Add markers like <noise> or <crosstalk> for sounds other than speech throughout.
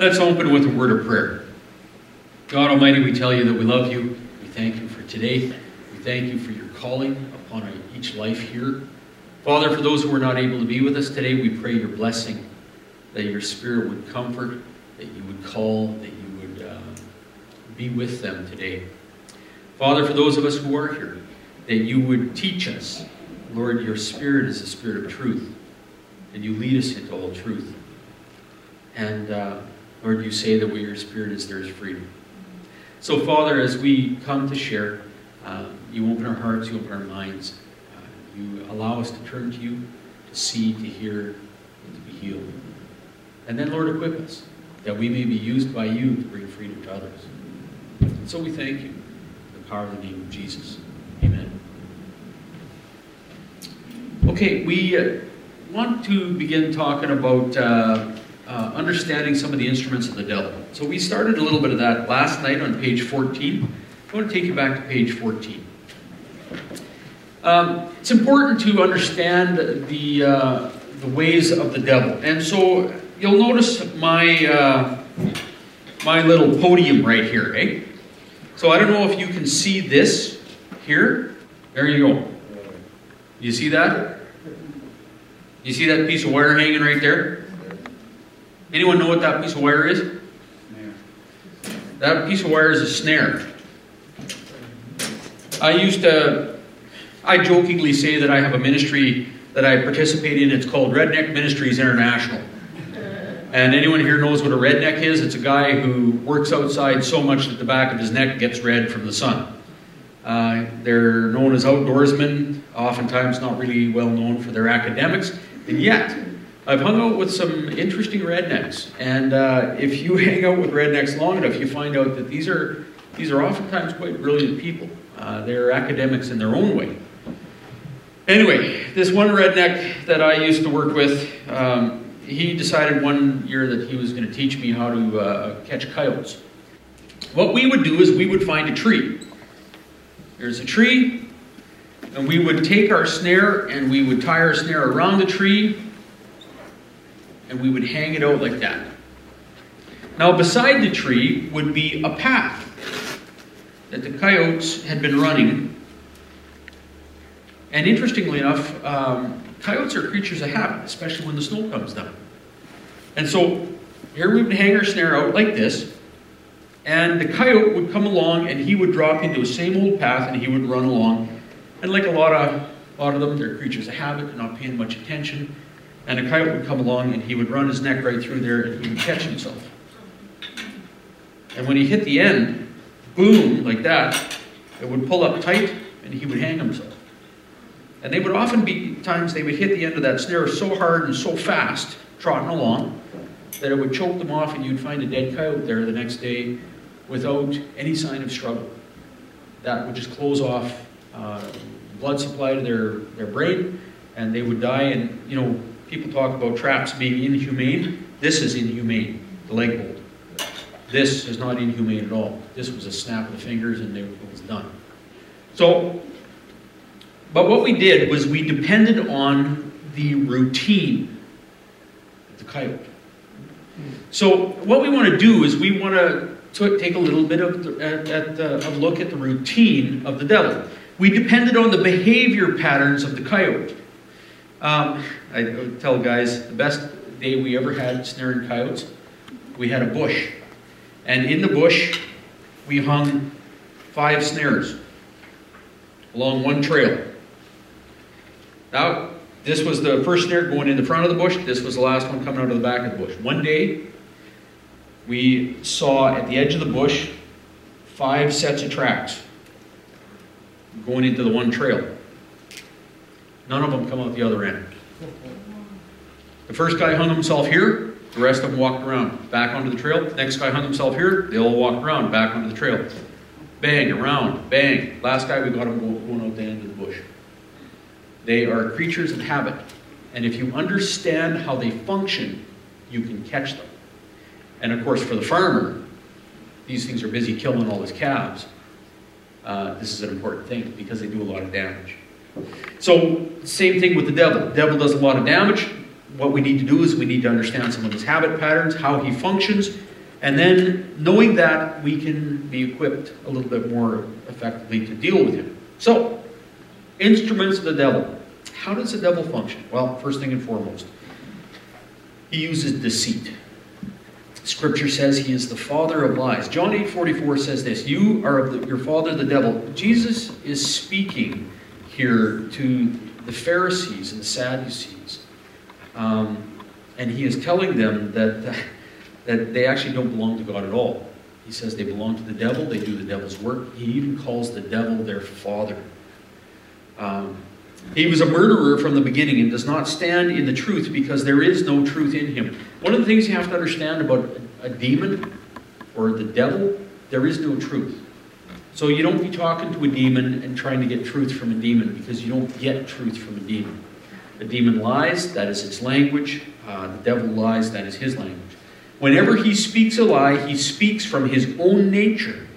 Let's open with a word of prayer. God Almighty, we tell you that we love you. We thank you for today. We thank you for your calling upon each life here. Father, for those who are not able to be with us today, we pray your blessing, that your spirit would comfort, that you would call, that you would uh, be with them today. Father, for those of us who are here, that you would teach us. Lord, your spirit is the spirit of truth, and you lead us into all truth. And uh, Lord, you say that where your spirit is, there is freedom. So, Father, as we come to share, uh, you open our hearts, you open our minds, uh, you allow us to turn to you, to see, to hear, and to be healed. And then, Lord, equip us that we may be used by you to bring freedom to others. And so we thank you in the power of the name of Jesus. Amen. Okay, we uh, want to begin talking about uh, uh, understanding some of the instruments of the devil. So we started a little bit of that last night on page 14. I want to take you back to page 14. Um, it's important to understand the, uh, the ways of the devil. And so you'll notice my, uh, my little podium right here, eh? So I don't know if you can see this here. There you go. You see that? You see that piece of wire hanging right there? Anyone know what that piece of wire is? That piece of wire is a snare. I used to, I jokingly say that I have a ministry that I participate in. It's called Redneck Ministries International. And anyone here knows what a redneck is? It's a guy who works outside so much that the back of his neck gets red from the sun. Uh, they're known as outdoorsmen, oftentimes not really well known for their academics, and yet I've hung out with some interesting rednecks. And uh, if you <laughs> hang out with rednecks long enough, you find out that these are these are oftentimes quite brilliant people. Uh, they're academics in their own way. Anyway, this one redneck that I used to work with, um, he decided one year that he was going to teach me how to uh, catch coyotes. What we would do is we would find a tree. There's a tree, and we would take our snare and we would tie our snare around the tree, and we would hang it out like that. Now, beside the tree would be a path that the coyotes had been running. And interestingly enough, um, coyotes are creatures of habit, especially when the snow comes down. And so here we would hang our snare out like this, and the coyote would come along and he would drop into the same old path and he would run along. And like a lot of, a lot of them, they're creatures of habit, they're not paying much attention. And a coyote would come along and he would run his neck right through there and he would catch himself. And when he hit the end, boom, like that, it would pull up tight and he would hang himself. And they would often be times they would hit the end of that snare so hard and so fast, trotting along, that it would choke them off and you'd find a dead coyote there the next day without any sign of struggle. That would just close off uh, blood supply to their, their brain and they would die. And, you know, people talk about traps being inhumane. This is inhumane, the leg hold. This is not inhumane at all. This was a snap of the fingers and it was done. So, but what we did was we depended on the routine of the coyote. So what we want to do is we want to take a little bit of at, at a look at the routine of the devil. We depended on the behavior patterns of the coyote. Um, I tell guys the best day we ever had snaring coyotes, we had a bush. And in the bush, we hung five snares along one trail. Now, this was the first snare going in the front of the bush. This was the last one coming out of the back of the bush. One day, we saw at the edge of the bush five sets of tracks going into the one trail. None of them come out the other end. The first guy hung himself here, the rest of them walked around, back onto the trail. Next guy hung himself here, they all walked around, back onto the trail. Bang, around, bang. Last guy, we got him going out the end of the bush. They are creatures of habit. And if you understand how they function, you can catch them. And of course, for the farmer, these things are busy killing all his calves. Uh, this is an important thing because they do a lot of damage. So, same thing with the devil. The devil does a lot of damage, what we need to do is we need to understand some of his habit patterns, how he functions, and then knowing that, we can be equipped a little bit more effectively to deal with him. So, instruments of the devil. How does the devil function? Well, first thing and foremost, he uses deceit. Scripture says he is the father of lies. John 8 44 says this You are of the, your father, the devil. Jesus is speaking here to the Pharisees and the Sadducees. Um, and he is telling them that, <laughs> that they actually don't belong to God at all. He says they belong to the devil, they do the devil's work. He even calls the devil their father. Um, he was a murderer from the beginning and does not stand in the truth because there is no truth in him. One of the things you have to understand about a demon or the devil, there is no truth. So you don't be talking to a demon and trying to get truth from a demon because you don't get truth from a demon. A demon lies, that is its language. Uh, the devil lies, that is his language. Whenever he speaks a lie, he speaks from his own nature.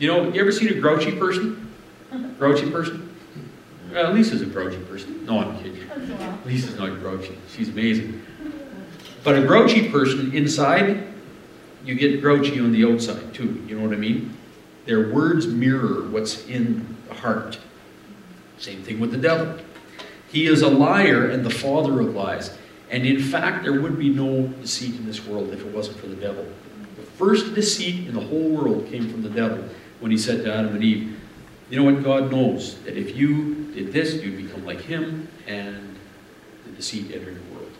You know, you ever seen a grouchy person? Grouchy person? Uh, Lisa's a grouchy person. No, I'm kidding. Lisa's not grouchy. She's amazing. But a grouchy person inside, you get grouchy on the outside too. You know what I mean? Their words mirror what's in the heart. Same thing with the devil. He is a liar and the father of lies. And in fact, there would be no deceit in this world if it wasn't for the devil. The first deceit in the whole world came from the devil when he said to Adam and Eve, You know what? God knows that if you did this, you'd become like him, and the deceit entered the world.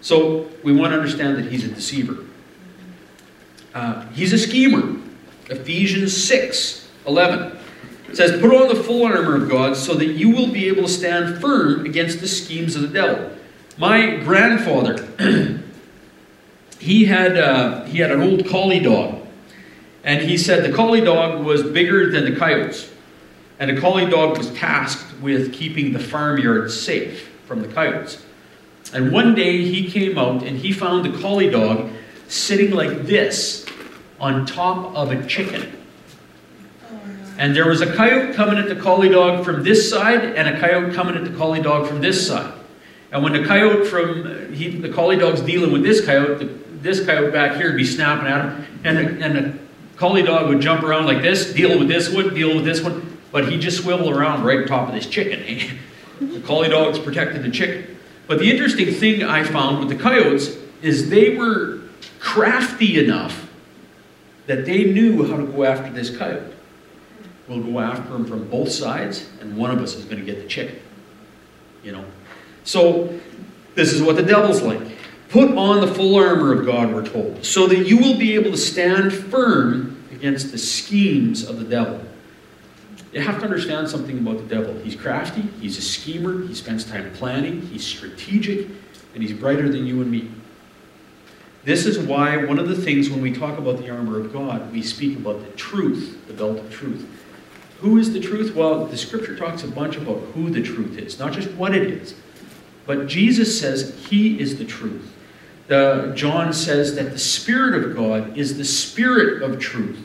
So we want to understand that he's a deceiver. Uh, he's a schemer. Ephesians 6 11 says, Put on the full armor of God so that you will be able to stand firm against the schemes of the devil. My grandfather, <clears throat> he had, uh, he had an old collie dog. And he said the collie dog was bigger than the coyotes. And the collie dog was tasked with keeping the farmyard safe from the coyotes. And one day he came out and he found the collie dog sitting like this on top of a chicken. And there was a coyote coming at the collie dog from this side and a coyote coming at the collie dog from this side. And when the coyote from he, the collie dog's dealing with this coyote, the, this coyote back here would be snapping at him, and the, and the collie dog would jump around like this, deal with this one, deal with this one. But he just swivel around right on top of this chicken. Eh? <laughs> the collie dogs protected the chicken. But the interesting thing I found with the coyotes is they were crafty enough that they knew how to go after this coyote. We'll go after him from both sides, and one of us is going to get the chicken. You know? So, this is what the devil's like. Put on the full armor of God, we're told, so that you will be able to stand firm against the schemes of the devil. You have to understand something about the devil. He's crafty, he's a schemer, he spends time planning, he's strategic, and he's brighter than you and me. This is why one of the things when we talk about the armor of God, we speak about the truth, the belt of truth. Who is the truth? Well, the scripture talks a bunch about who the truth is, not just what it is. But Jesus says he is the truth. The, John says that the Spirit of God is the Spirit of truth.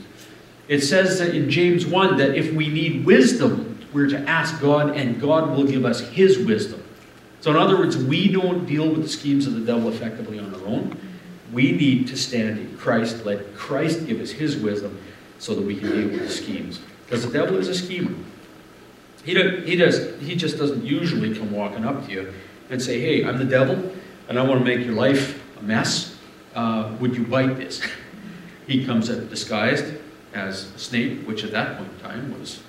It says that in James 1 that if we need wisdom, we're to ask God, and God will give us His wisdom. So, in other words, we don't deal with the schemes of the devil effectively on our own. We need to stand in Christ, let Christ give us His wisdom so that we can deal with the schemes. Because the devil is a schemer. He, does, he, does, he just doesn't usually come walking up to you and say, Hey, I'm the devil, and I want to make your life a mess. Uh, would you bite this? <laughs> he comes up disguised as a snake, which at that point in time was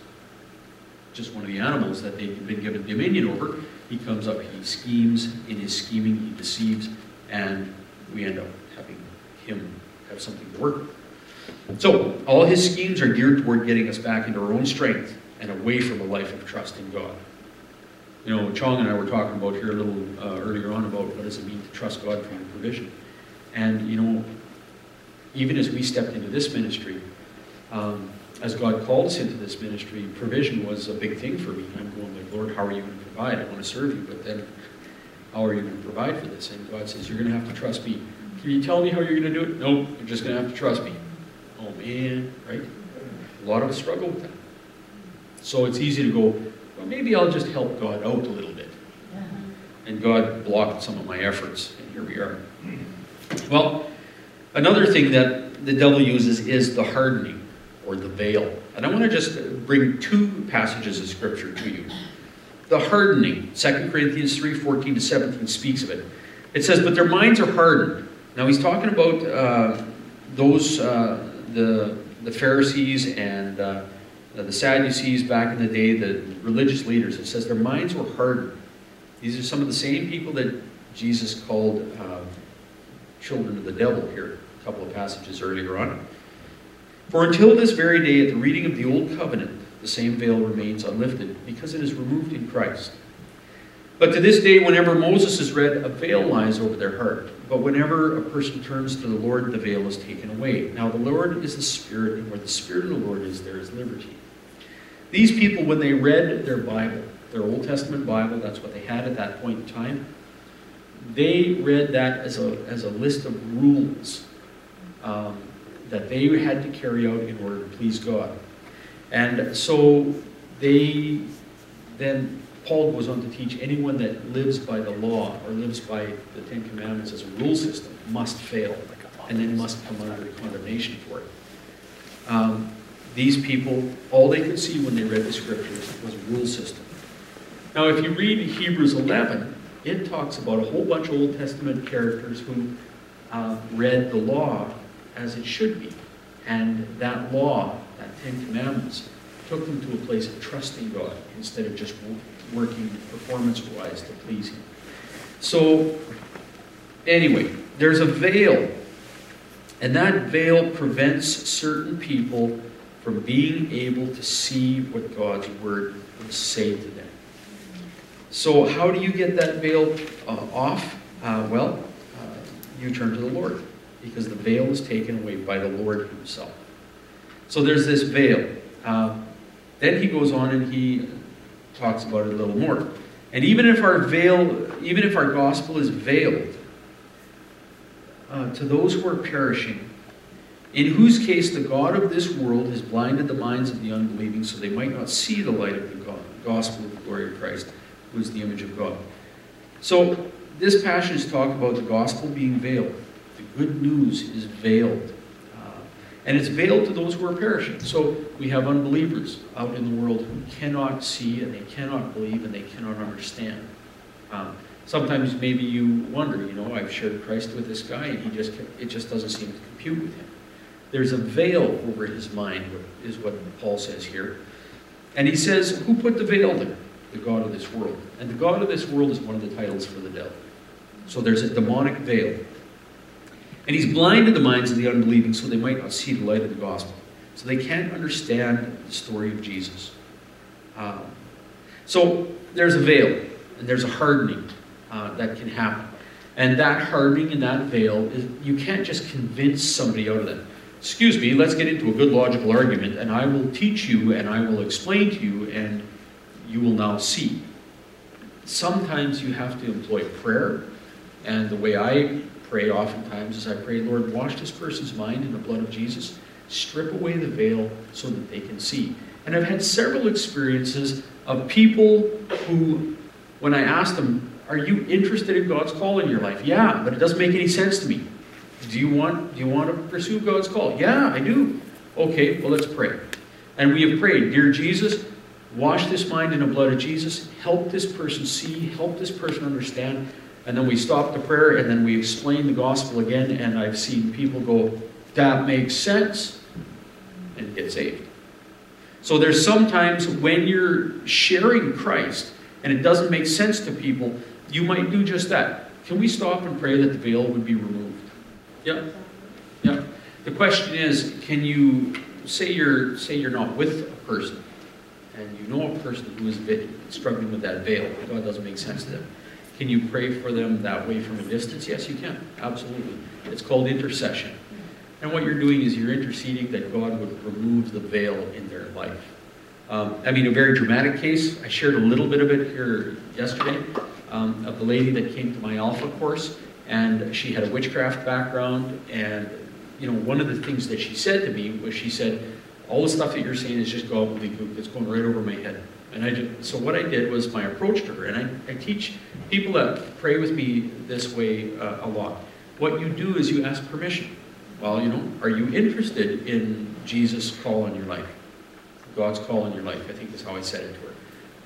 just one of the animals that they'd been given dominion over. He comes up, he schemes, in his scheming, he deceives, and we end up him have something to work with. So, all his schemes are geared toward getting us back into our own strength and away from a life of trust in God. You know, Chong and I were talking about here a little uh, earlier on about what does it mean to trust God for your provision. And, you know, even as we stepped into this ministry, um, as God called us into this ministry, provision was a big thing for me. I'm going like, Lord, how are you going to provide? I want to serve you, but then how are you going to provide for this? And God says, you're going to have to trust me. Can you tell me how you're going to do it? No, nope, you're just going to have to trust me. Oh man, right? A lot of us struggle with that. So it's easy to go, well, maybe I'll just help God out a little bit. Uh-huh. and God blocked some of my efforts, and here we are. Well, another thing that the devil uses is the hardening or the veil. And I want to just bring two passages of scripture to you. The hardening, 2 Corinthians 3 14 to 17 speaks of it. It says, But their minds are hardened. Now he's talking about uh, those, uh, the, the Pharisees and uh, the Sadducees back in the day, the religious leaders. It says their minds were hardened. These are some of the same people that Jesus called uh, children of the devil here, a couple of passages earlier on. For until this very day, at the reading of the Old Covenant, the same veil remains unlifted, because it is removed in Christ. But to this day, whenever Moses is read, a veil lies over their heart. But whenever a person turns to the Lord, the veil is taken away. Now, the Lord is the Spirit, and where the Spirit of the Lord is, there is liberty. These people, when they read their Bible, their Old Testament Bible, that's what they had at that point in time, they read that as a, as a list of rules um, that they had to carry out in order to please God. And so they then, Paul goes on to teach anyone that lives by the law or lives by the Ten Commandments as a rule system must fail and then must come under condemnation for it. Um, these people, all they could see when they read the scriptures was a rule system. Now, if you read Hebrews 11, it talks about a whole bunch of Old Testament characters who uh, read the law as it should be. And that law, that Ten Commandments, took them to a place of trusting God instead of just working performance-wise to please Him. So, anyway, there's a veil. And that veil prevents certain people from being able to see what God's Word would say to them. So, how do you get that veil uh, off? Uh, well, uh, you turn to the Lord because the veil is taken away by the Lord Himself. So, there's this veil. Then he goes on and he talks about it a little more. And even if our veil, even if our gospel is veiled, uh, to those who are perishing, in whose case the God of this world has blinded the minds of the unbelieving so they might not see the light of the gospel of the glory of Christ who is the image of God. So this passage talks about the gospel being veiled. The good news is veiled. And it's veiled to those who are perishing. So we have unbelievers out in the world who cannot see and they cannot believe and they cannot understand. Um, sometimes maybe you wonder, you know, I've shared Christ with this guy and he just it just doesn't seem to compute with him. There's a veil over his mind, is what Paul says here. And he says, Who put the veil there? the God of this world. And the God of this world is one of the titles for the devil. So there's a demonic veil. And he's blinded the minds of the unbelieving so they might not see the light of the gospel. So they can't understand the story of Jesus. Um, so there's a veil, and there's a hardening uh, that can happen. And that hardening and that veil, is, you can't just convince somebody out of that. Excuse me, let's get into a good logical argument, and I will teach you and I will explain to you, and you will now see. Sometimes you have to employ prayer, and the way I pray oftentimes is I pray, Lord, wash this person's mind in the blood of Jesus, strip away the veil so that they can see. And I've had several experiences of people who, when I ask them, Are you interested in God's call in your life? Yeah, but it doesn't make any sense to me. Do you want, do you want to pursue God's call? Yeah, I do. Okay, well, let's pray. And we have prayed, Dear Jesus, wash this mind in the blood of Jesus, help this person see, help this person understand. And then we stop the prayer and then we explain the gospel again. And I've seen people go, that makes sense, and get saved. So there's sometimes when you're sharing Christ and it doesn't make sense to people, you might do just that. Can we stop and pray that the veil would be removed? Yep. Yeah. The question is, can you say you're say you're not with a person and you know a person who is struggling with that veil, God doesn't make sense to them. Can you pray for them that way from a distance? Yes, you can. Absolutely. It's called intercession. And what you're doing is you're interceding that God would remove the veil in their life. Um, I mean, a very dramatic case. I shared a little bit of it here yesterday um, of the lady that came to my Alpha course, and she had a witchcraft background. And, you know, one of the things that she said to me was she said, all the stuff that you're saying is just gobbledygook. It's going right over my head. And I just, so what I did was my approach to her, and I, I teach people that pray with me this way uh, a lot. What you do is you ask permission. Well, you know, are you interested in Jesus' call in your life? God's call in your life, I think is how I said it to her.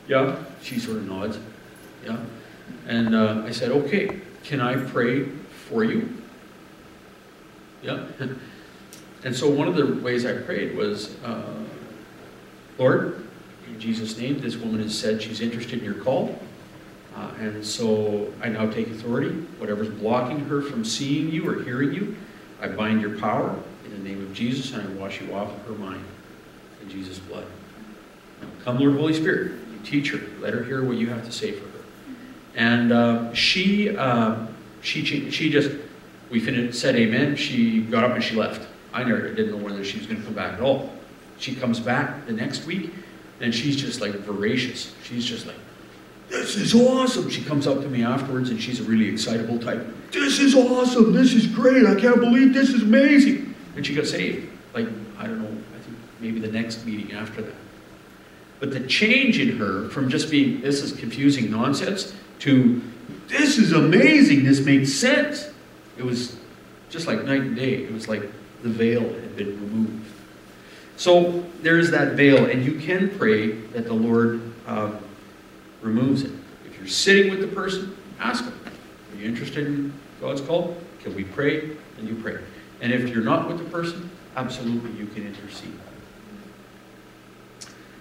Yeah, she sort of nods. Yeah. And uh, I said, okay, can I pray for you? Yeah. <laughs> And so one of the ways I prayed was, uh, Lord, in Jesus' name, this woman has said she's interested in your call. Uh, and so I now take authority. Whatever's blocking her from seeing you or hearing you, I bind your power in the name of Jesus and I wash you off of her mind in Jesus' blood. Now, come, Lord Holy Spirit, you teach her. Let her hear what you have to say for her. And uh, she, uh, she, she just, we finished, said amen. She got up and she left. I never didn't know whether she was going to come back at all. She comes back the next week, and she's just like voracious. She's just like, this is awesome. She comes up to me afterwards, and she's a really excitable type. This is awesome. This is great. I can't believe this is amazing. And she got saved. Like, I don't know, I think maybe the next meeting after that. But the change in her from just being, this is confusing nonsense, to, this is amazing. This makes sense. It was just like night and day. It was like the veil had been removed. So there is that veil, and you can pray that the Lord um, removes it. If you're sitting with the person, ask them, Are you interested in God's call? Can we pray? And you pray. And if you're not with the person, absolutely you can intercede.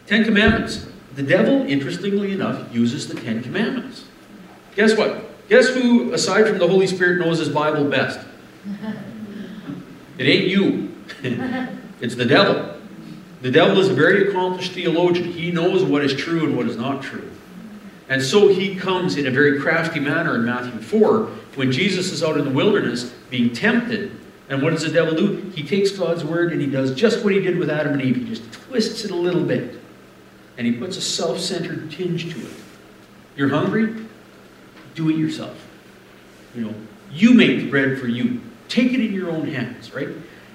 Ten Commandments. The devil, interestingly enough, uses the Ten Commandments. Guess what? Guess who, aside from the Holy Spirit, knows his Bible best? <laughs> It ain't you. <laughs> it's the devil. The devil is a very accomplished theologian. He knows what is true and what is not true. And so he comes in a very crafty manner in Matthew 4 when Jesus is out in the wilderness being tempted. And what does the devil do? He takes God's word and he does just what he did with Adam and Eve. He just twists it a little bit. And he puts a self centered tinge to it. You're hungry? Do it yourself. You know, you make the bread for you. Take it in your own hands, right?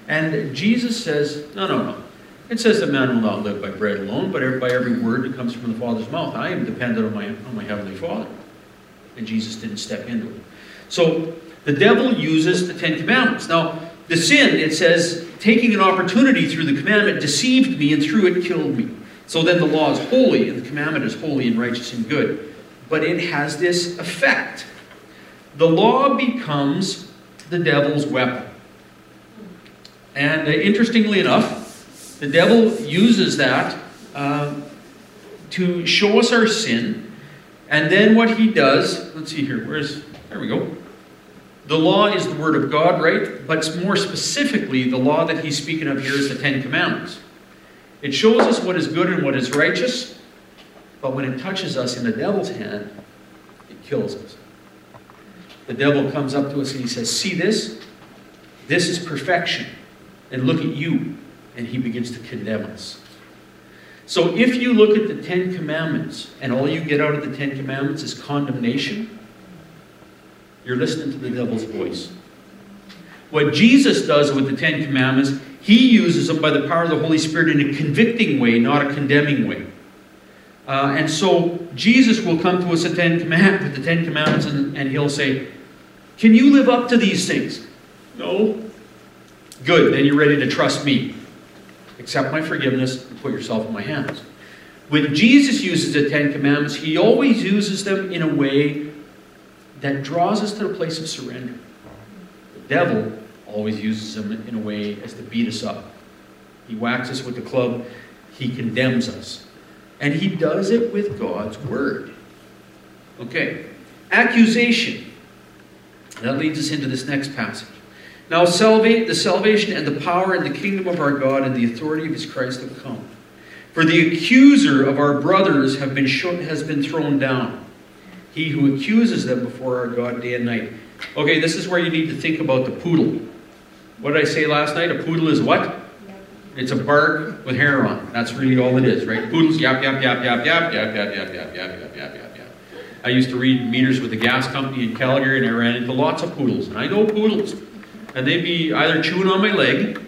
And Jesus says, no, no, no. It says that man will not live by bread alone, but by every word that comes from the Father's mouth. I am dependent on my, on my Heavenly Father. And Jesus didn't step into it. So the devil uses the Ten Commandments. Now, the sin, it says, taking an opportunity through the commandment deceived me, and through it killed me. So then the law is holy, and the commandment is holy and righteous and good. But it has this effect. The law becomes the devil's weapon. And uh, interestingly enough, the devil uses that uh, to show us our sin. And then what he does, let's see here, where's, there we go. The law is the word of God, right? But more specifically, the law that he's speaking of here is the Ten Commandments. It shows us what is good and what is righteous, but when it touches us in the devil's hand, it kills us the devil comes up to us and he says, See this? This is perfection. And look at you. And he begins to condemn us. So if you look at the Ten Commandments and all you get out of the Ten Commandments is condemnation, you're listening to the devil's voice. What Jesus does with the Ten Commandments, he uses them by the power of the Holy Spirit in a convicting way, not a condemning way. Uh, and so Jesus will come to us at ten command, with the Ten Commandments and, and he'll say, Can you live up to these things? No. Good, then you're ready to trust me. Accept my forgiveness and put yourself in my hands. When Jesus uses the Ten Commandments, he always uses them in a way that draws us to the place of surrender. The devil always uses them in a way as to beat us up. He whacks us with the club, he condemns us. And he does it with God's word. Okay, accusation. That leads us into this next passage. Now, the salvation and the power and the kingdom of our God and the authority of his Christ have come. For the accuser of our brothers have been shown, has been thrown down. He who accuses them before our God day and night. Okay, this is where you need to think about the poodle. What did I say last night? A poodle is what? It's a bark with hair on. That's really all it is, right? Poodles, yap, yap, yap, yap, yap, yap, yap, yap, yap, yap, yap, yap, yap, yap. I used to read meters with the gas company in Calgary, and I ran into lots of poodles. And I know poodles. And they'd be either chewing on my leg,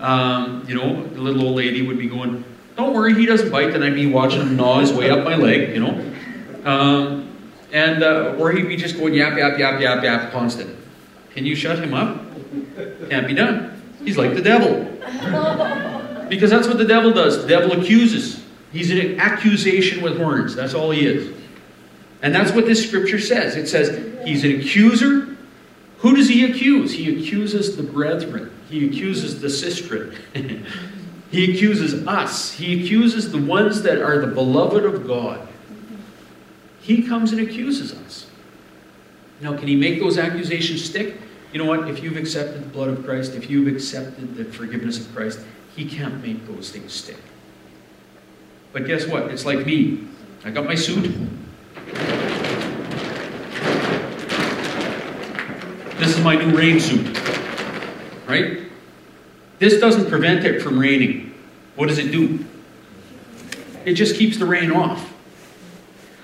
um, you know, the little old lady would be going, Don't worry, he doesn't bite, then I'd be watching him gnaw his way up my leg, you know. Um, and uh, or he'd be just going yap yap yap yap yap constant. Can you shut him up? Can't be done. He's like the devil. Because that's what the devil does. The devil accuses. He's an accusation with horns. That's all he is. And that's what this scripture says. It says he's an accuser. Who does he accuse? He accuses the brethren. He accuses the sister. <laughs> he accuses us. He accuses the ones that are the beloved of God. He comes and accuses us. Now, can he make those accusations stick? You know what? If you've accepted the blood of Christ, if you've accepted the forgiveness of Christ, he can't make those things stick. But guess what? It's like me. I got my suit. This is my new rain suit. Right? This doesn't prevent it from raining. What does it do? It just keeps the rain off.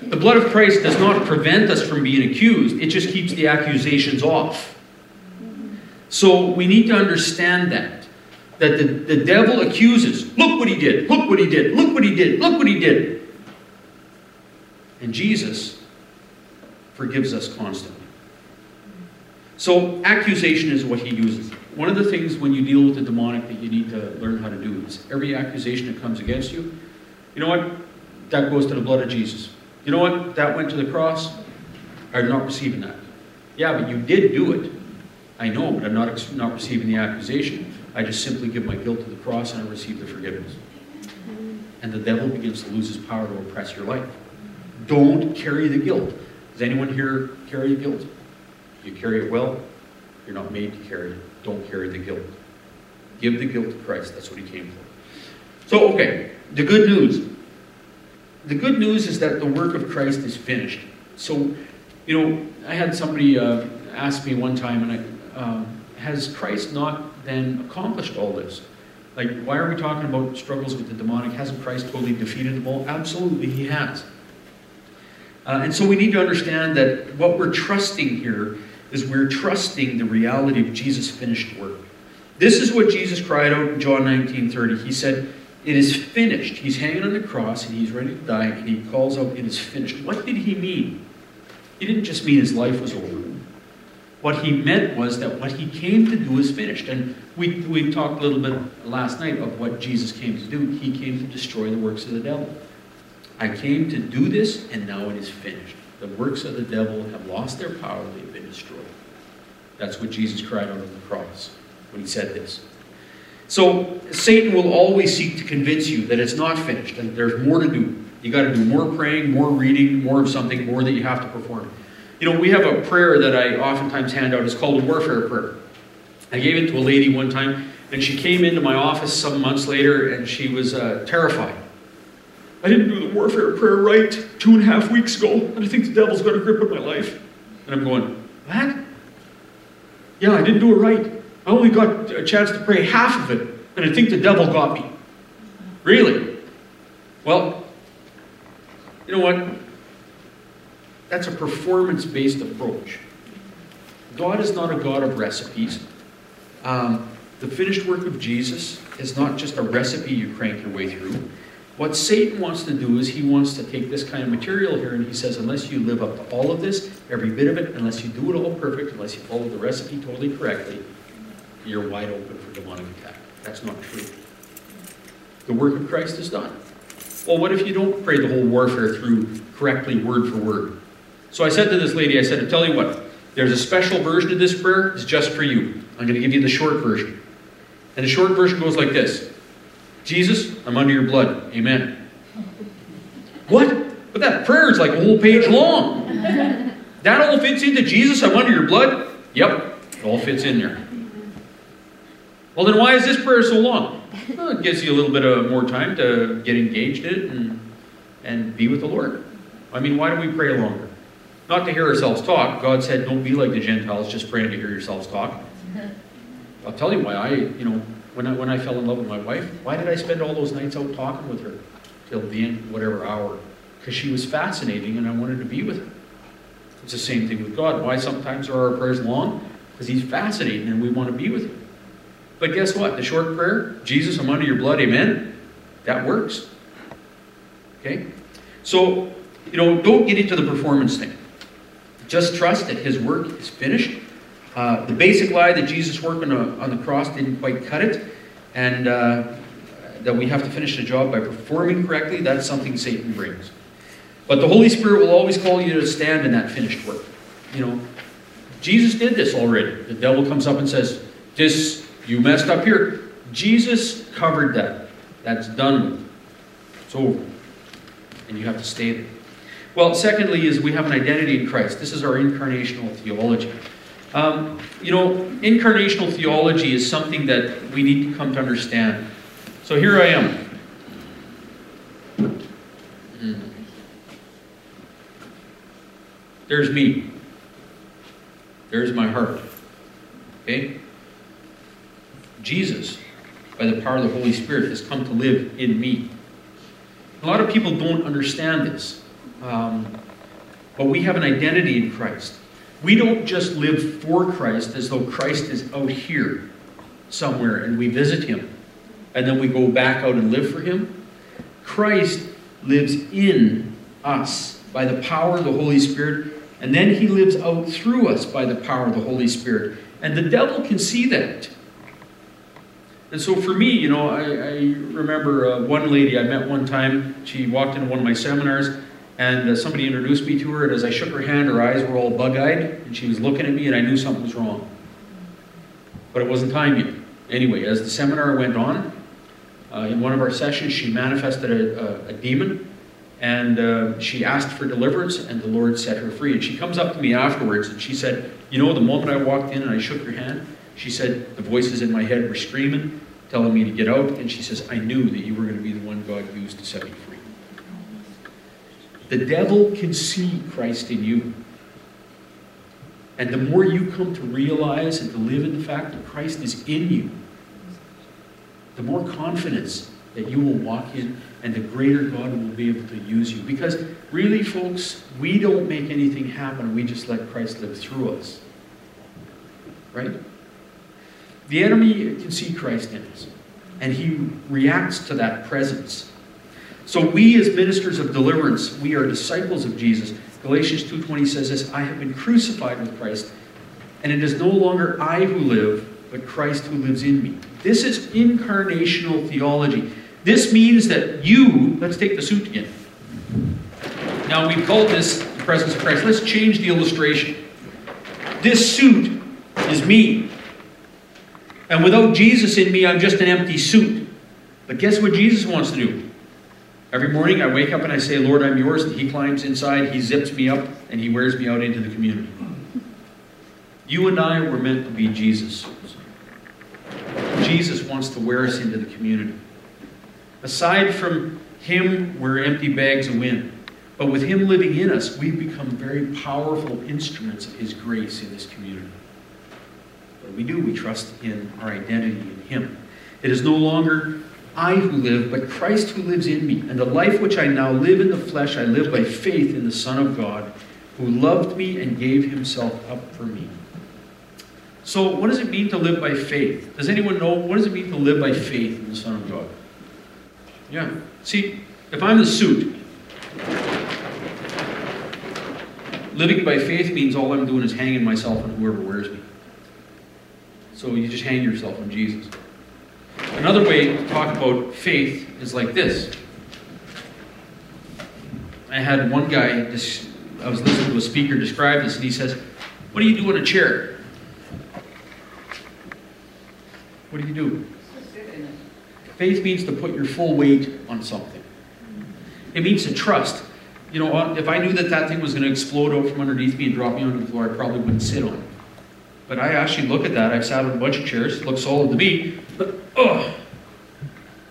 The blood of Christ does not prevent us from being accused, it just keeps the accusations off. So we need to understand that. That the, the devil accuses. Look what he did. Look what he did. Look what he did. Look what he did. And Jesus forgives us constantly. So accusation is what he uses. One of the things when you deal with the demonic that you need to learn how to do is every accusation that comes against you, you know what? That goes to the blood of Jesus. You know what? That went to the cross. I'm not receiving that. Yeah, but you did do it. I know, but I'm not, not receiving the accusation. I just simply give my guilt to the cross and I receive the forgiveness. And the devil begins to lose his power to oppress your life. Don't carry the guilt. Does anyone here carry guilt? You carry it well. You're not made to carry it. Don't carry the guilt. Give the guilt to Christ. That's what he came for. So, okay, the good news. The good news is that the work of Christ is finished. So, you know, I had somebody uh, ask me one time, and I, um, has Christ not then accomplished all this? Like, why are we talking about struggles with the demonic? Hasn't Christ totally defeated them all? Absolutely, he has. Uh, and so we need to understand that what we're trusting here is we're trusting the reality of Jesus' finished work. This is what Jesus cried out in John 19 30. He said, It is finished. He's hanging on the cross and he's ready to die, and he calls out, It is finished. What did he mean? He didn't just mean his life was over. What he meant was that what he came to do is finished. And we, we talked a little bit last night of what Jesus came to do. He came to destroy the works of the devil. I came to do this, and now it is finished. The works of the devil have lost their power, they've been destroyed. That's what Jesus cried out on the cross when he said this. So Satan will always seek to convince you that it's not finished and there's more to do. You got to do more praying, more reading, more of something, more that you have to perform. You know, we have a prayer that I oftentimes hand out. It's called a warfare prayer. I gave it to a lady one time, and she came into my office some months later, and she was uh, terrified. I didn't do the warfare prayer right two and a half weeks ago, and I think the devil's got a grip on my life. And I'm going, what? Yeah, I didn't do it right. I only got a chance to pray half of it, and I think the devil got me. Really? Well, you know what? That's a performance based approach. God is not a God of recipes. Um, the finished work of Jesus is not just a recipe you crank your way through. What Satan wants to do is he wants to take this kind of material here and he says, unless you live up to all of this, every bit of it, unless you do it all perfect, unless you follow the recipe totally correctly, you're wide open for demonic attack. That's not true. The work of Christ is done. Well, what if you don't pray the whole warfare through correctly, word for word? So I said to this lady, I said, I tell you what, there's a special version of this prayer. It's just for you. I'm going to give you the short version. And the short version goes like this Jesus, I'm under your blood. Amen. What? But that prayer is like a whole page long. That all fits into Jesus, I'm under your blood? Yep, it all fits in there. Well, then why is this prayer so long? Well, it gives you a little bit of more time to get engaged in it and, and be with the Lord. I mean, why do we pray longer? Not to hear ourselves talk. God said, don't be like the Gentiles, just praying to hear yourselves talk. I'll tell you why I, you know, when I, when I fell in love with my wife, why did I spend all those nights out talking with her till the end, whatever hour? Because she was fascinating and I wanted to be with her. It's the same thing with God. Why sometimes are our prayers long? Because He's fascinating and we want to be with Him. But guess what? The short prayer, Jesus, I'm under your blood, amen. That works. Okay? So, you know, don't get into the performance thing. Just trust that His work is finished. Uh, the basic lie that Jesus' work on, a, on the cross didn't quite cut it, and uh, that we have to finish the job by performing correctly, that's something Satan brings. But the Holy Spirit will always call you to stand in that finished work. You know, Jesus did this already. The devil comes up and says, This, you messed up here. Jesus covered that. That's done with. It's over. And you have to stay there. Well, secondly, is we have an identity in Christ. This is our incarnational theology. Um, you know, incarnational theology is something that we need to come to understand. So here I am. Hmm. There's me. There's my heart. Okay? Jesus, by the power of the Holy Spirit, has come to live in me. A lot of people don't understand this. Um, but we have an identity in Christ. We don't just live for Christ as though Christ is out here somewhere and we visit him and then we go back out and live for him. Christ lives in us by the power of the Holy Spirit and then he lives out through us by the power of the Holy Spirit. And the devil can see that. And so for me, you know, I, I remember uh, one lady I met one time. She walked into one of my seminars, and uh, somebody introduced me to her. And as I shook her hand, her eyes were all bug eyed, and she was looking at me, and I knew something was wrong. But it wasn't time yet. Anyway, as the seminar went on, uh, in one of our sessions, she manifested a, a, a demon and uh, she asked for deliverance, and the Lord set her free. And she comes up to me afterwards, and she said, You know, the moment I walked in and I shook her hand, she said, The voices in my head were screaming, telling me to get out. And she says, I knew that you were going to be the one God used to set me free. The devil can see Christ in you. And the more you come to realize and to live in the fact that Christ is in you, the more confidence that you will walk in and the greater God will be able to use you. Because really, folks, we don't make anything happen, we just let Christ live through us. Right? The enemy can see Christ in us, and he reacts to that presence. So we as ministers of deliverance, we are disciples of Jesus. Galatians 2:20 says this, I have been crucified with Christ, and it is no longer I who live, but Christ who lives in me. This is incarnational theology. This means that you, let's take the suit again. Now we've called this the presence of Christ. Let's change the illustration. This suit is me. And without Jesus in me, I'm just an empty suit. But guess what Jesus wants to do? Every morning I wake up and I say, Lord, I'm yours. And he climbs inside, he zips me up, and he wears me out into the community. You and I were meant to be Jesus. Jesus wants to wear us into the community. Aside from Him, we're empty bags of wind. But with Him living in us, we've become very powerful instruments of His grace in this community. We do, we trust in our identity in Him. It is no longer I who live, but Christ who lives in me. And the life which I now live in the flesh, I live by faith in the Son of God, who loved me and gave Himself up for me. So, what does it mean to live by faith? Does anyone know what does it mean to live by faith in the Son of God? Yeah. See, if I'm the suit, living by faith means all I'm doing is hanging myself on whoever wears me. So you just hang yourself on Jesus. Another way to talk about faith is like this. I had one guy, I was listening to a speaker describe this, and he says, What do you do in a chair? What do you do? Faith means to put your full weight on something. It means to trust. You know, if I knew that that thing was going to explode out from underneath me and drop me onto the floor, I probably wouldn't sit on it. But I actually look at that. I've sat on a bunch of chairs. Looks solid to me. But, ugh.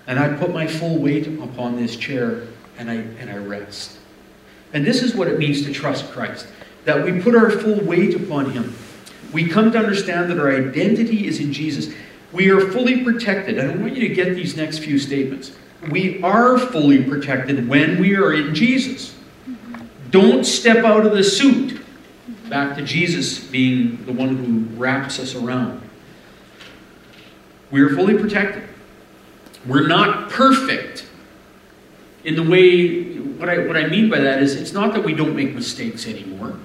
And I put my full weight upon this chair and I, and I rest. And this is what it means to trust Christ. That we put our full weight upon Him. We come to understand that our identity is in Jesus. We are fully protected. And I want you to get these next few statements. We are fully protected when we are in Jesus. Don't step out of the suit. Back to Jesus being the one who wraps us around. We are fully protected. We're not perfect, in the way, what I, what I mean by that is it's not that we don't make mistakes anymore,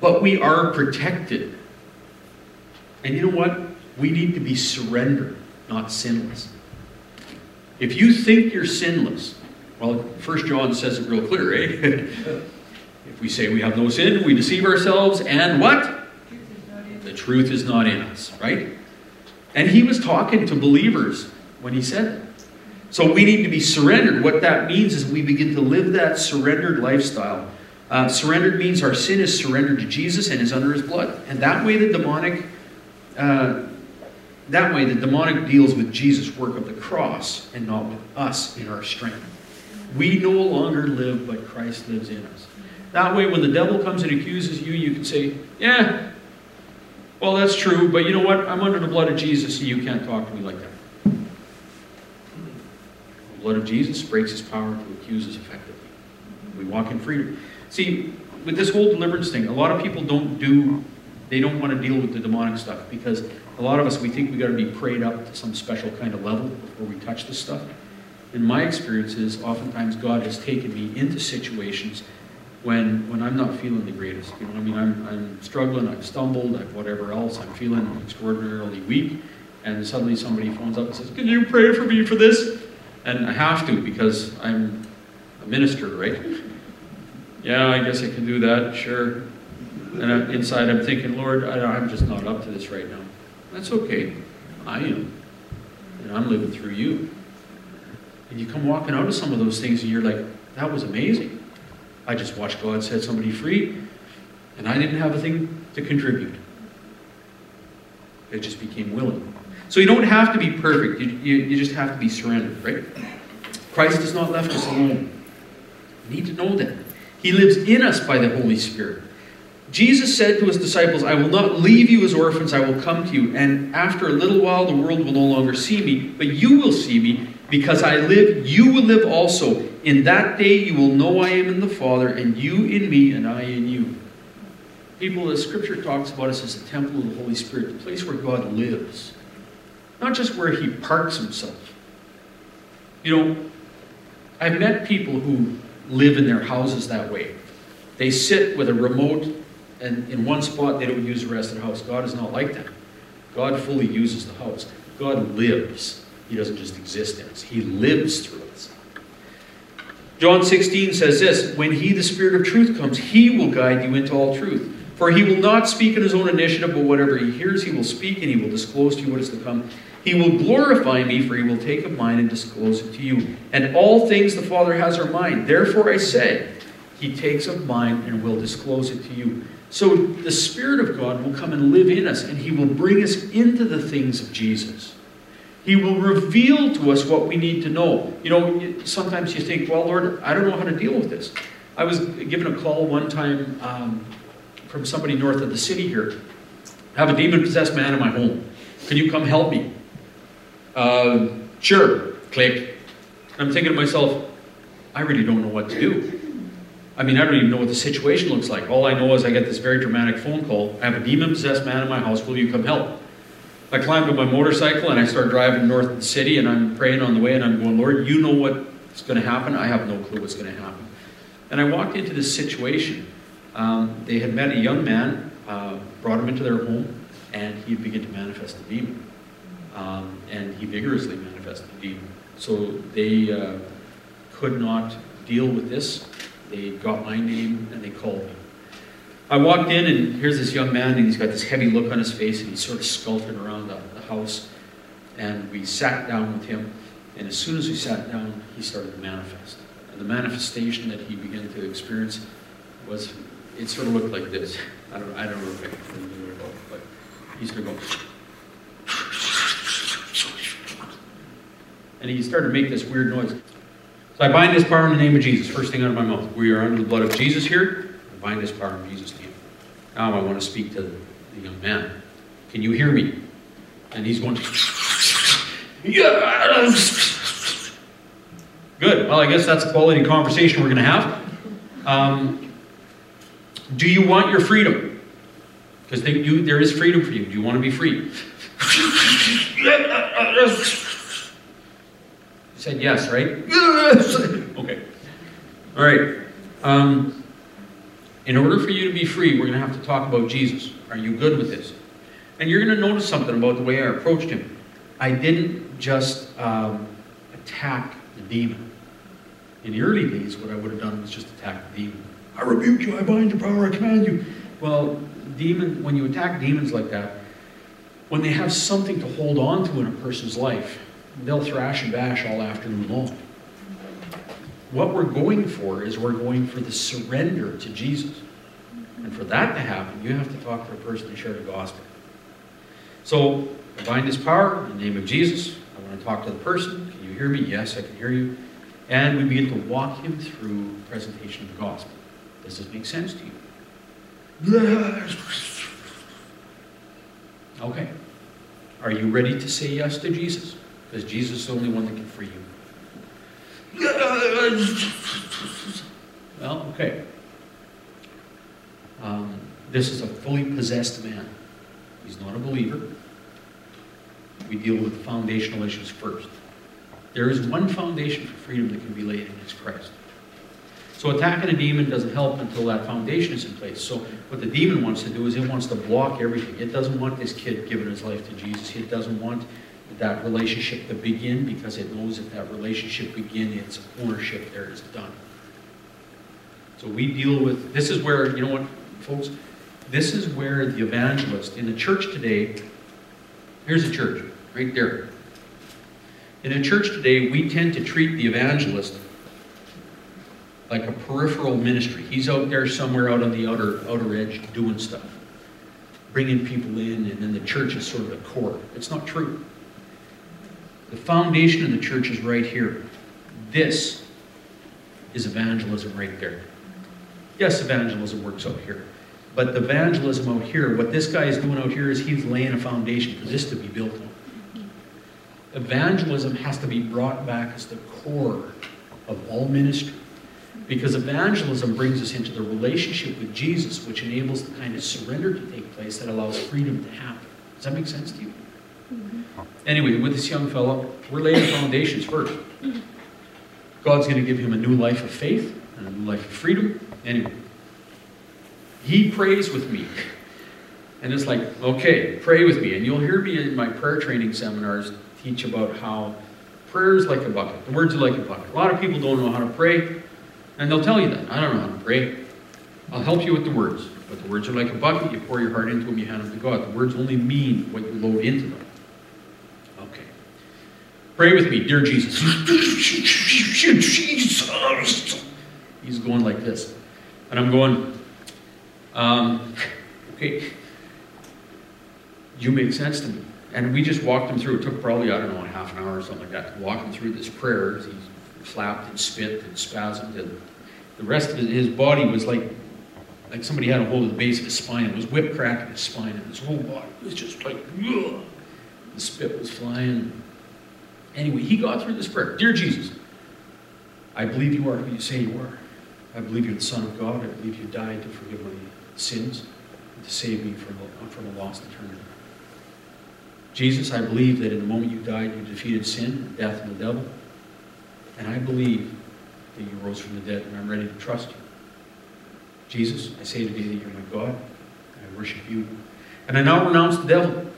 but we are protected. And you know what? We need to be surrendered, not sinless. If you think you're sinless, well, First John says it real clear, eh? <laughs> if we say we have no sin, we deceive ourselves, and what? The truth is not in us, right? And he was talking to believers when he said it. So we need to be surrendered. What that means is we begin to live that surrendered lifestyle. Uh, surrendered means our sin is surrendered to Jesus and is under his blood. And that way the demonic uh, that way the demonic deals with Jesus' work of the cross and not with us in our strength. We no longer live, but Christ lives in us. That way, when the devil comes and accuses you, you can say, Yeah, well, that's true, but you know what? I'm under the blood of Jesus, so you can't talk to me like that. The blood of Jesus breaks his power to accuse us effectively. We walk in freedom. See, with this whole deliverance thing, a lot of people don't do, they don't want to deal with the demonic stuff because a lot of us, we think we got to be prayed up to some special kind of level before we touch this stuff. In my experiences, oftentimes God has taken me into situations when when I'm not feeling the greatest. You know, I mean, I'm, I'm struggling, I've stumbled, I've whatever else, I'm feeling extraordinarily weak, and suddenly somebody phones up and says, "Can you pray for me for this?" And I have to because I'm a minister, right? Yeah, I guess I can do that, sure. And I'm, inside, I'm thinking, Lord, I, I'm just not up to this right now. That's okay. I am, and I'm living through you. And you come walking out of some of those things, and you're like, "That was amazing." I just watched God set somebody free, and I didn't have a thing to contribute. It just became willing. So you don't have to be perfect, you, you, you just have to be surrendered, right? Christ has not left us alone. You need to know that. He lives in us by the Holy Spirit. Jesus said to his disciples, I will not leave you as orphans, I will come to you. And after a little while, the world will no longer see me, but you will see me. Because I live, you will live also. In that day you will know I am in the Father, and you in me, and I in you. People, the scripture talks about us as a temple of the Holy Spirit, the place where God lives. Not just where he parks himself. You know, I've met people who live in their houses that way. They sit with a remote, and in one spot they don't use the rest of the house. God is not like that. God fully uses the house. God lives. He doesn't just exist in us, He lives through us. John 16 says this When He, the Spirit of truth, comes, He will guide you into all truth. For He will not speak in His own initiative, but whatever He hears, He will speak, and He will disclose to you what is to come. He will glorify me, for He will take of mine and disclose it to you. And all things the Father has are mine. Therefore I say, He takes of mine and will disclose it to you. So the Spirit of God will come and live in us, and He will bring us into the things of Jesus. He will reveal to us what we need to know. You know, sometimes you think, well, Lord, I don't know how to deal with this. I was given a call one time um, from somebody north of the city here. I have a demon possessed man in my home. Can you come help me? Uh, sure. Click. I'm thinking to myself, I really don't know what to do. I mean, I don't even know what the situation looks like. All I know is I get this very dramatic phone call. I have a demon possessed man in my house. Will you come help? I climbed on my motorcycle and I started driving north of the city and I'm praying on the way and I'm going, Lord, you know what's going to happen. I have no clue what's going to happen. And I walked into this situation. Um, they had met a young man, uh, brought him into their home, and he began to manifest the demon. Um, and he vigorously manifested the demon. So they uh, could not deal with this. They got my name and they called me. I walked in, and here's this young man, and he's got this heavy look on his face, and he's sort of skulking around the, the house. And we sat down with him, and as soon as we sat down, he started to manifest. And the manifestation that he began to experience was, it sort of looked like this. <laughs> I don't, I don't know if I can do it, but he started going. And he started to make this weird noise. So I bind this power in the name of Jesus, first thing out of my mouth. We are under the blood of Jesus here. I bind this power in Jesus' name. Now I want to speak to the young man. Can you hear me? And he's going, yes. <laughs> Good. Well, I guess that's a quality conversation we're going to have. Um, do you want your freedom? Because there is freedom for you. Do you want to be free? <laughs> Said yes, right? Yes! <laughs> Okay. All right. Um, in order for you to be free, we're going to have to talk about Jesus. Are you good with this? And you're going to notice something about the way I approached him. I didn't just um, attack the demon. In the early days, what I would have done was just attack the demon. I rebuke you, I bind your power, I command you. Well, demon, when you attack demons like that, when they have something to hold on to in a person's life, they'll thrash and bash all afternoon long. What we're going for is we're going for the surrender to Jesus. And for that to happen, you have to talk to the person and share the gospel. So, I bind his power in the name of Jesus. I want to talk to the person. Can you hear me? Yes, I can hear you. And we begin to walk him through the presentation of the gospel. Does this make sense to you? Yes. Okay. Are you ready to say yes to Jesus? Because Jesus is the only one that can free you. Well, okay. Um, this is a fully possessed man. He's not a believer. We deal with foundational issues first. There is one foundation for freedom that can be laid, and it's Christ. So attacking a demon doesn't help until that foundation is in place. So what the demon wants to do is it wants to block everything. It doesn't want this kid giving his life to Jesus. It doesn't want that relationship to begin because it knows if that relationship begin, its ownership there is done. So we deal with this is where you know what, folks. This is where the evangelist in the church today. Here's a church right there. In a church today, we tend to treat the evangelist like a peripheral ministry. He's out there somewhere out on the outer outer edge doing stuff, bringing people in, and then the church is sort of the core. It's not true. The foundation of the church is right here. This is evangelism right there. Yes, evangelism works out here. But the evangelism out here, what this guy is doing out here is he's laying a foundation for this to be built on. Evangelism has to be brought back as the core of all ministry. Because evangelism brings us into the relationship with Jesus, which enables the kind of surrender to take place that allows freedom to happen. Does that make sense to you? Mm-hmm. Anyway, with this young fellow, we're laying foundations first. God's going to give him a new life of faith and a new life of freedom. Anyway, he prays with me. And it's like, okay, pray with me. And you'll hear me in my prayer training seminars teach about how prayer is like a bucket. The words are like a bucket. A lot of people don't know how to pray, and they'll tell you that. I don't know how to pray. I'll help you with the words. But the words are like a bucket. You pour your heart into them, you hand them to God. The words only mean what you load into them. Pray with me, dear Jesus. He's going like this. And I'm going, um, okay, you make sense to me. And we just walked him through. It took probably, I don't know, a half an hour or something like that to walk him through this prayer. He flapped and spit and spasmed. And the rest of his body was like, like somebody had a hold of the base of his spine. It was whip cracking his spine, and his whole body was just like, ugh. the spit was flying. Anyway, he got through this prayer. Dear Jesus, I believe you are who you say you are. I believe you're the Son of God. I believe you died to forgive my sins and to save me from a, from a lost eternity. Jesus, I believe that in the moment you died, you defeated sin, death, and the devil. And I believe that you rose from the dead, and I'm ready to trust you. Jesus, I say today that you're my God, and I worship you. And I now renounce the devil,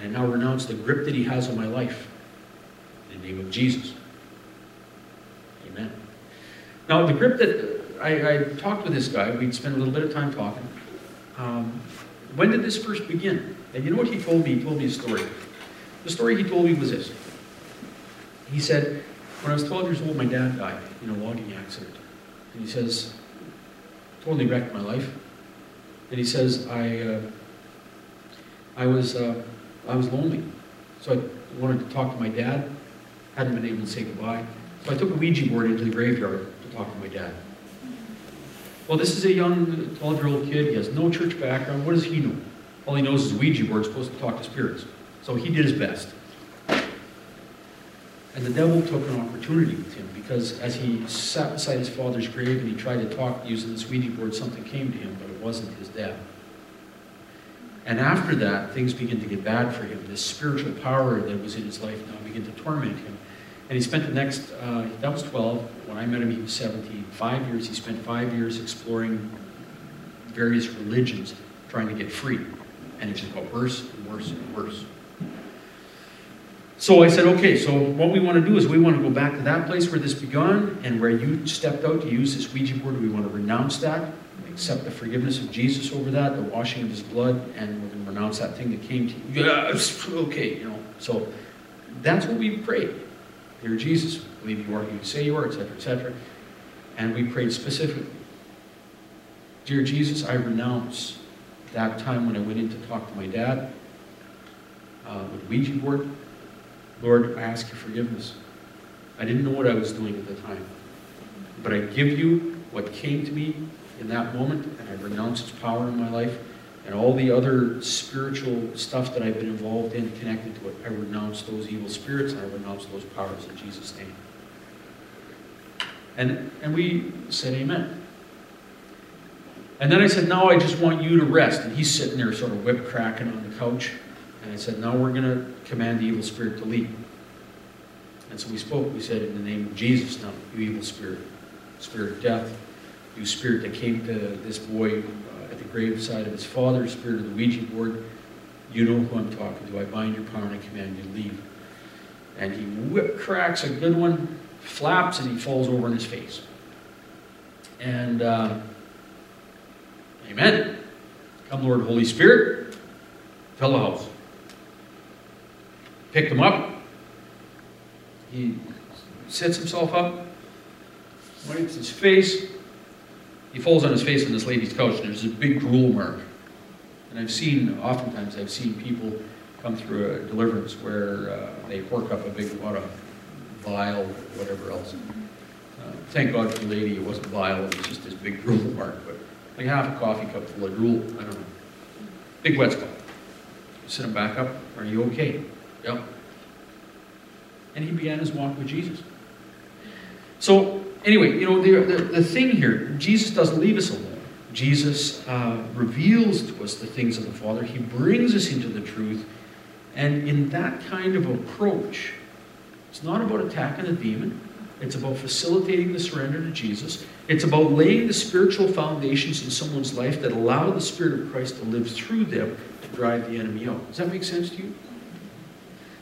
and I now renounce the grip that he has on my life. The name of Jesus. Amen. Now, the grip that I, I talked with this guy, we'd spent a little bit of time talking. Um, when did this first begin? And you know what he told me? He told me a story. The story he told me was this. He said, when I was 12 years old, my dad died in a logging accident. And he says, totally wrecked my life. And he says, I, uh, I was, uh, I was lonely. So I wanted to talk to my dad. Hadn't been able to say goodbye. So I took a Ouija board into the graveyard to talk to my dad. Well, this is a young 12-year-old kid. He has no church background. What does he know? All he knows is Ouija board is supposed to talk to spirits. So he did his best. And the devil took an opportunity with him because as he sat beside his father's grave and he tried to talk using this Ouija board, something came to him, but it wasn't his dad. And after that, things began to get bad for him. This spiritual power that was in his life now began to torment him. And he spent the next, uh, that was 12. When I met him, he was 17. Five years, he spent five years exploring various religions, trying to get free. And it just got worse and worse and worse. So I said, okay, so what we want to do is we want to go back to that place where this began and where you stepped out to use this Ouija board. We want to renounce that, accept the forgiveness of Jesus over that, the washing of his blood, and we're going to renounce that thing that came to you. Yes, okay, you know. So that's what we prayed. Dear Jesus, we believe you are who you say you are, etc., etc. And we prayed specifically. Dear Jesus, I renounce that time when I went in to talk to my dad uh, with Ouija board. Lord, I ask your forgiveness. I didn't know what I was doing at the time. But I give you what came to me in that moment, and I renounce its power in my life, and all the other spiritual stuff that I've been involved in connected to it. I renounce those evil spirits, and I renounce those powers in Jesus' name. And, and we said, Amen. And then I said, Now I just want you to rest. And he's sitting there, sort of whip cracking on the couch. And I said, Now we're going to command the evil spirit to leave. And so we spoke. We said, In the name of Jesus, now, you evil spirit, spirit of death, you spirit that came to this boy graveside of his father, spirit of the Ouija board, you know who I'm talking to. I bind your power and I command you to leave. And he whip cracks a good one, flaps, and he falls over on his face. And, uh, Amen. Come, Lord, Holy Spirit, fill the house picked him up. He sets himself up, wipes his face. He falls on his face on this lady's couch, and there's a big drool mark. And I've seen, oftentimes, I've seen people come through a deliverance where uh, they work up a big, what a vial, whatever else. Uh, thank God for the lady, it wasn't vial, it was just this big drool mark, but like half a coffee cup full of drool, I don't know. Big wet spot. Sit him back up. Are you okay? Yep. And he began his walk with Jesus. So, anyway, you know, the, the, the thing here, Jesus doesn't leave us alone. Jesus uh, reveals to us the things of the Father. He brings us into the truth. And in that kind of approach, it's not about attacking the demon. It's about facilitating the surrender to Jesus. It's about laying the spiritual foundations in someone's life that allow the Spirit of Christ to live through them to drive the enemy out. Does that make sense to you?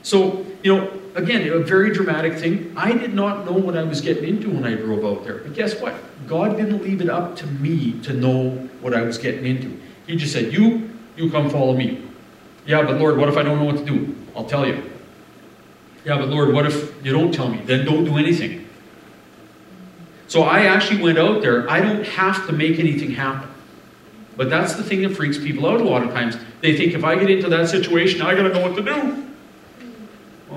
So, you know, again, a very dramatic thing. I did not know what I was getting into when I drove out there. But guess what? God didn't leave it up to me to know what I was getting into. He just said, You, you come follow me. Yeah, but Lord, what if I don't know what to do? I'll tell you. Yeah, but Lord, what if you don't tell me? Then don't do anything. So I actually went out there. I don't have to make anything happen. But that's the thing that freaks people out a lot of times. They think if I get into that situation, I gotta know what to do.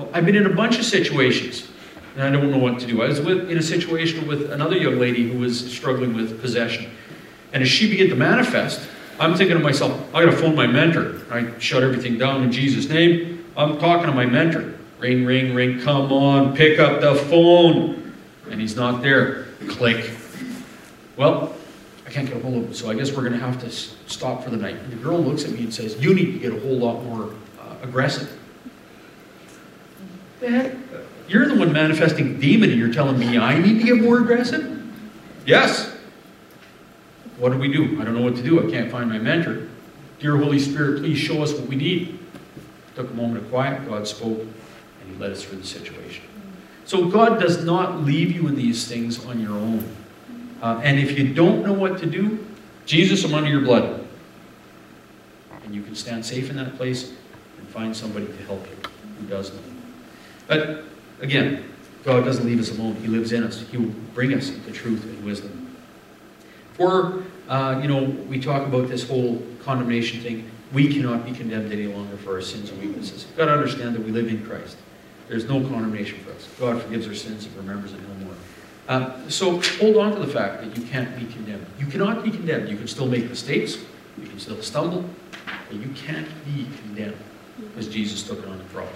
Well, I've been in a bunch of situations, and I don't know what to do. I was with, in a situation with another young lady who was struggling with possession. And as she began to manifest, I'm thinking to myself, I gotta phone my mentor. I shut everything down in Jesus' name. I'm talking to my mentor. Ring, ring, ring, come on, pick up the phone. And he's not there. Click. Well, I can't get a hold of him, so I guess we're going to have to stop for the night. And the girl looks at me and says, You need to get a whole lot more uh, aggressive. Heck? You're the one manifesting demon, and you're telling me I need to get more aggressive? Yes. What do we do? I don't know what to do. I can't find my mentor. Dear Holy Spirit, please show us what we need. Took a moment of quiet. God spoke, and He led us through the situation. So God does not leave you in these things on your own. Uh, and if you don't know what to do, Jesus, I'm under your blood. And you can stand safe in that place and find somebody to help you who does know. But again, God doesn't leave us alone. He lives in us. He will bring us into truth and wisdom. For, uh, you know, we talk about this whole condemnation thing. We cannot be condemned any longer for our sins and weaknesses. You've got to understand that we live in Christ. There's no condemnation for us. God forgives our sins and remembers it no more. Uh, so hold on to the fact that you can't be condemned. You cannot be condemned. You can still make mistakes. You can still stumble. But you can't be condemned because Jesus took it on the cross.